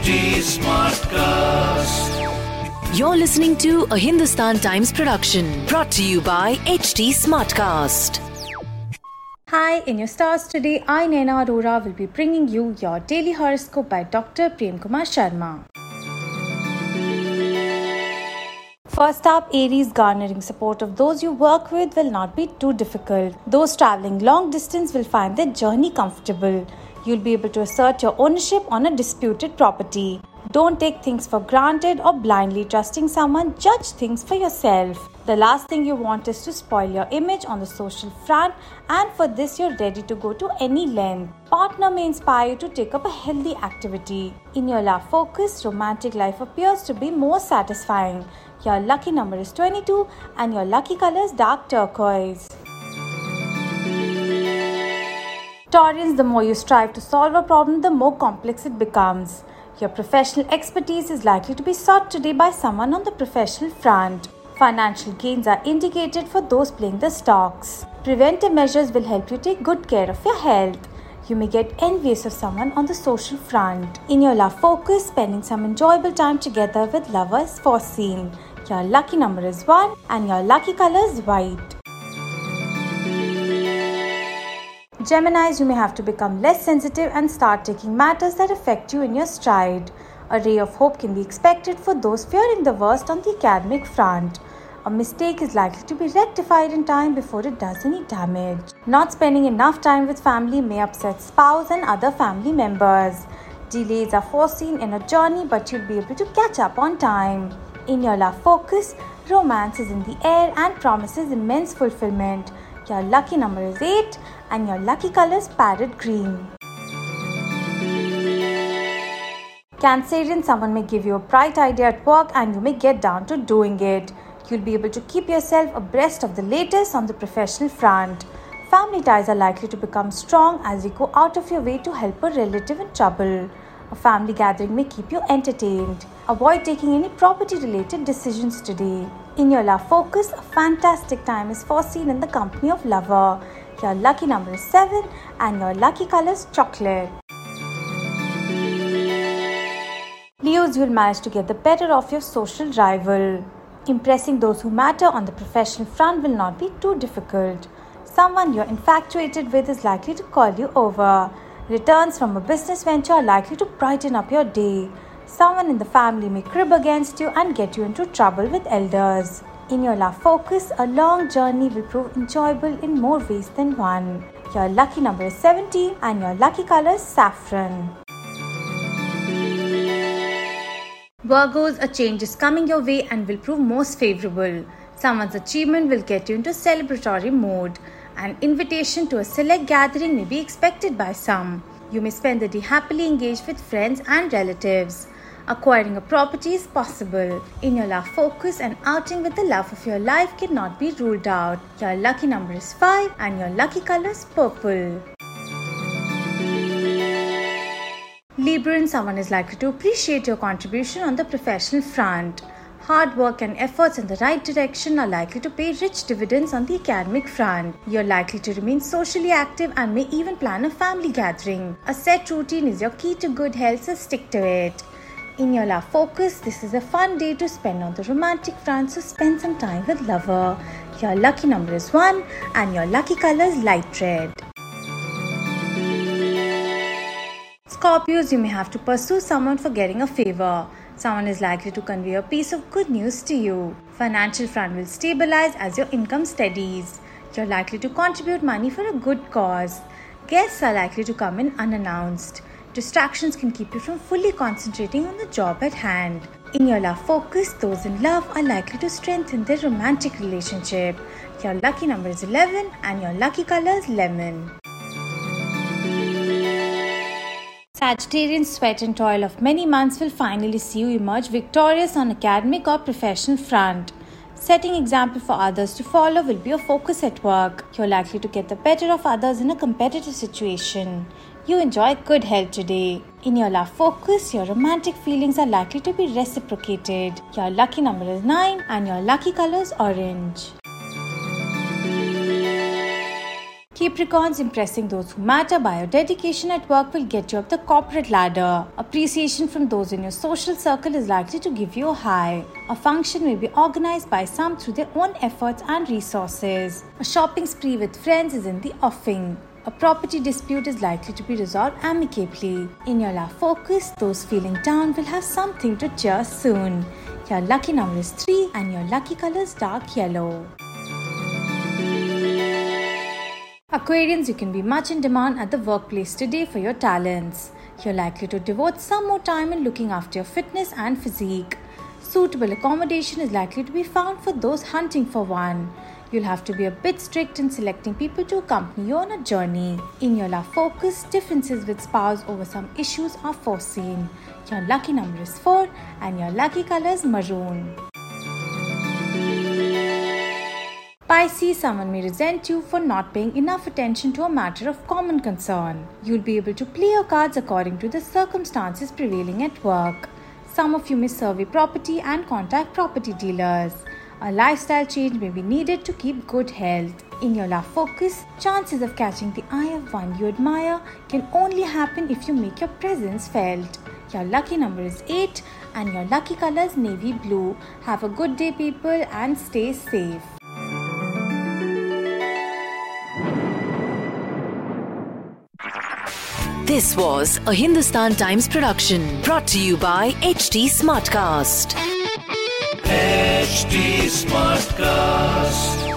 HT Smartcast. You're listening to a Hindustan Times production brought to you by HT Smartcast. Hi, in your stars today, I, Naina Arora, will be bringing you your daily horoscope by Dr. Prem Kumar Sharma. First up, Aries garnering support of those you work with will not be too difficult. Those traveling long distance will find their journey comfortable. You'll be able to assert your ownership on a disputed property. Don't take things for granted or blindly trusting someone, judge things for yourself. The last thing you want is to spoil your image on the social front, and for this, you're ready to go to any length. Partner may inspire you to take up a healthy activity. In your love focus, romantic life appears to be more satisfying. Your lucky number is 22 and your lucky color is dark turquoise. Taurians, the more you strive to solve a problem, the more complex it becomes. Your professional expertise is likely to be sought today by someone on the professional front. Financial gains are indicated for those playing the stocks. Preventive measures will help you take good care of your health. You may get envious of someone on the social front. In your love focus, spending some enjoyable time together with lovers foreseen. Your lucky number is 1 and your lucky color is white. Geminis, you may have to become less sensitive and start taking matters that affect you in your stride. A ray of hope can be expected for those fearing the worst on the academic front. A mistake is likely to be rectified in time before it does any damage. Not spending enough time with family may upset spouse and other family members. Delays are foreseen in a journey, but you'll be able to catch up on time. In your love focus, romance is in the air and promises immense fulfillment. Your lucky number is 8 and your lucky color is parrot green. Cancerian, someone may give you a bright idea at work and you may get down to doing it. You'll be able to keep yourself abreast of the latest on the professional front. Family ties are likely to become strong as you go out of your way to help a relative in trouble. A family gathering may keep you entertained. Avoid taking any property related decisions today. In your love focus, a fantastic time is foreseen in the company of lover. Your lucky number is 7 and your lucky color is chocolate. Leos, you'll manage to get the better of your social rival. Impressing those who matter on the professional front will not be too difficult. Someone you're infatuated with is likely to call you over. Returns from a business venture are likely to brighten up your day. Someone in the family may crib against you and get you into trouble with elders. In your love focus, a long journey will prove enjoyable in more ways than one. Your lucky number is 70 and your lucky color is saffron. Virgos, a change is coming your way and will prove most favorable. Someone's achievement will get you into celebratory mode. An invitation to a select gathering may be expected by some. You may spend the day happily engaged with friends and relatives. Acquiring a property is possible. In your love focus, an outing with the love of your life cannot be ruled out. Your lucky number is 5 and your lucky color is purple. Libran, someone is likely to appreciate your contribution on the professional front. Hard work and efforts in the right direction are likely to pay rich dividends on the academic front. You're likely to remain socially active and may even plan a family gathering. A set routine is your key to good health, so stick to it. In your love focus, this is a fun day to spend on the romantic front, so spend some time with lover. Your lucky number is 1 and your lucky color is light red. Scorpios, you may have to pursue someone for getting a favor. Someone is likely to convey a piece of good news to you. Financial front will stabilize as your income steadies. You're likely to contribute money for a good cause. Guests are likely to come in unannounced. Distractions can keep you from fully concentrating on the job at hand. In your love focus, those in love are likely to strengthen their romantic relationship. Your lucky number is 11 and your lucky color is lemon. Sagittarian sweat and toil of many months will finally see you emerge victorious on academic or professional front. Setting example for others to follow will be a focus at work. You're likely to get the better of others in a competitive situation. You enjoy good health today. In your love focus, your romantic feelings are likely to be reciprocated. Your lucky number is 9 and your lucky color is orange. Capricorns impressing those who matter by your dedication at work will get you up the corporate ladder. Appreciation from those in your social circle is likely to give you a high. A function may be organized by some through their own efforts and resources. A shopping spree with friends is in the offing. A property dispute is likely to be resolved amicably. In your love focus, those feeling down will have something to cheer soon. Your lucky number is 3 and your lucky color is dark yellow. Aquarians, you can be much in demand at the workplace today for your talents. You're likely to devote some more time in looking after your fitness and physique. Suitable accommodation is likely to be found for those hunting for one. You'll have to be a bit strict in selecting people to accompany you on a journey. In your love focus, differences with spouse over some issues are foreseen. Your lucky number is 4 and your lucky color is maroon. Pisces, someone may resent you for not paying enough attention to a matter of common concern. You'll be able to play your cards according to the circumstances prevailing at work. Some of you may survey property and contact property dealers. A lifestyle change may be needed to keep good health. In your love focus, chances of catching the eye of one you admire can only happen if you make your presence felt. Your lucky number is 8 and your lucky color is navy blue. Have a good day, people, and stay safe. This was a Hindustan Times production brought to you by HT Smartcast. HT Smartcast.